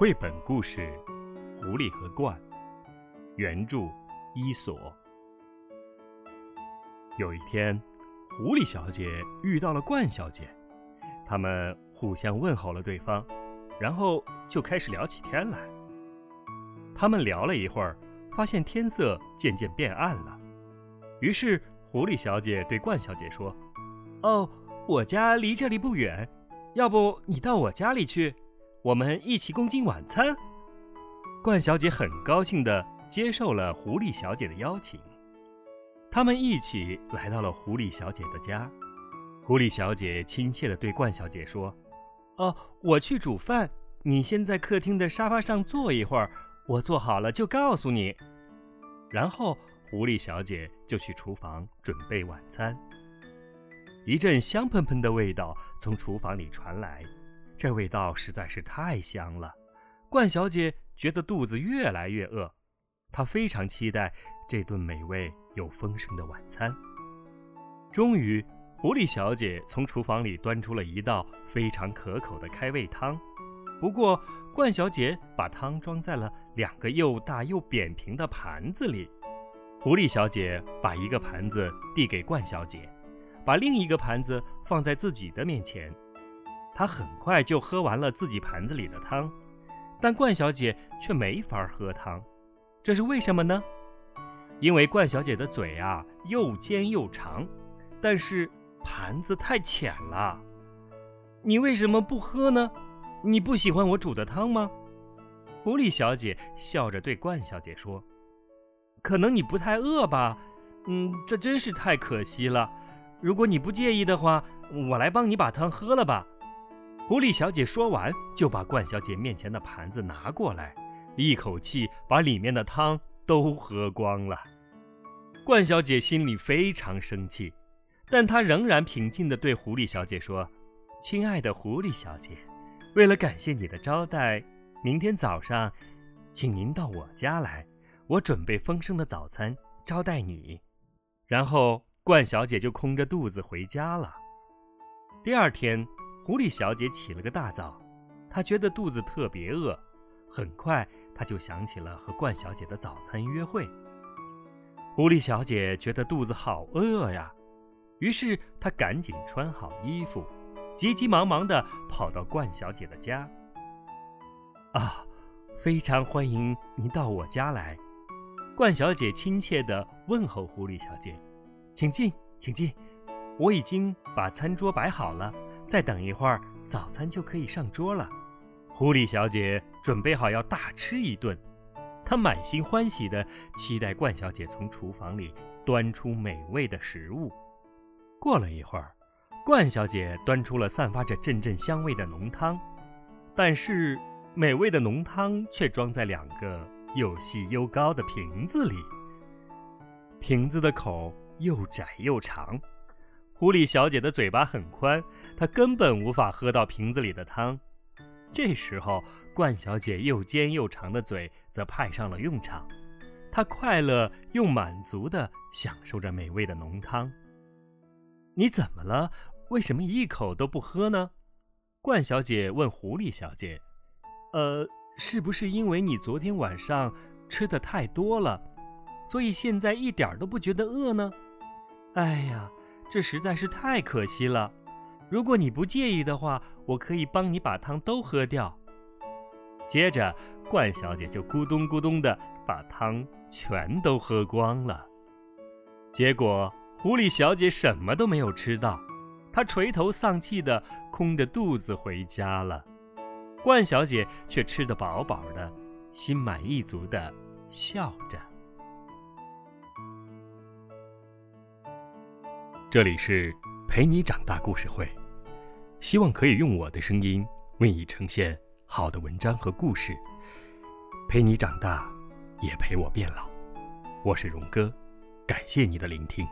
绘本故事《狐狸和鹳》，原著伊索。有一天，狐狸小姐遇到了鹳小姐，他们互相问候了对方，然后就开始聊起天来。他们聊了一会儿，发现天色渐渐变暗了，于是狐狸小姐对鹳小姐说：“哦，我家离这里不远，要不你到我家里去？”我们一起共进晚餐。冠小姐很高兴地接受了狐狸小姐的邀请。他们一起来到了狐狸小姐的家。狐狸小姐亲切地对冠小姐说：“哦，我去煮饭，你先在客厅的沙发上坐一会儿，我做好了就告诉你。”然后狐狸小姐就去厨房准备晚餐。一阵香喷喷的味道从厨房里传来。这味道实在是太香了，冠小姐觉得肚子越来越饿，她非常期待这顿美味又丰盛的晚餐。终于，狐狸小姐从厨房里端出了一道非常可口的开胃汤。不过，冠小姐把汤装在了两个又大又扁平的盘子里。狐狸小姐把一个盘子递给冠小姐，把另一个盘子放在自己的面前。他很快就喝完了自己盘子里的汤，但冠小姐却没法喝汤，这是为什么呢？因为冠小姐的嘴啊又尖又长，但是盘子太浅了。你为什么不喝呢？你不喜欢我煮的汤吗？狐狸小姐笑着对冠小姐说：“可能你不太饿吧？嗯，这真是太可惜了。如果你不介意的话，我来帮你把汤喝了吧。”狐狸小姐说完，就把冠小姐面前的盘子拿过来，一口气把里面的汤都喝光了。冠小姐心里非常生气，但她仍然平静地对狐狸小姐说：“亲爱的狐狸小姐，为了感谢你的招待，明天早上，请您到我家来，我准备丰盛的早餐招待你。”然后，冠小姐就空着肚子回家了。第二天。狐狸小姐起了个大早，她觉得肚子特别饿。很快，她就想起了和冠小姐的早餐约会。狐狸小姐觉得肚子好饿呀，于是她赶紧穿好衣服，急急忙忙地跑到冠小姐的家。啊，非常欢迎您到我家来！冠小姐亲切地问候狐狸小姐：“请进，请进，我已经把餐桌摆好了。”再等一会儿，早餐就可以上桌了。狐狸小姐准备好要大吃一顿，她满心欢喜地期待冠小姐从厨房里端出美味的食物。过了一会儿，冠小姐端出了散发着阵阵香味的浓汤，但是美味的浓汤却装在两个又细又高的瓶子里，瓶子的口又窄又长。狐狸小姐的嘴巴很宽，她根本无法喝到瓶子里的汤。这时候，冠小姐又尖又长的嘴则派上了用场，她快乐又满足地享受着美味的浓汤。你怎么了？为什么一口都不喝呢？冠小姐问狐狸小姐：“呃，是不是因为你昨天晚上吃的太多了，所以现在一点都不觉得饿呢？”哎呀！这实在是太可惜了。如果你不介意的话，我可以帮你把汤都喝掉。接着，冠小姐就咕咚咕咚地把汤全都喝光了。结果，狐狸小姐什么都没有吃到，她垂头丧气地空着肚子回家了。冠小姐却吃得饱饱的，心满意足地笑着。这里是陪你长大故事会，希望可以用我的声音为你呈现好的文章和故事，陪你长大，也陪我变老。我是荣哥，感谢你的聆听。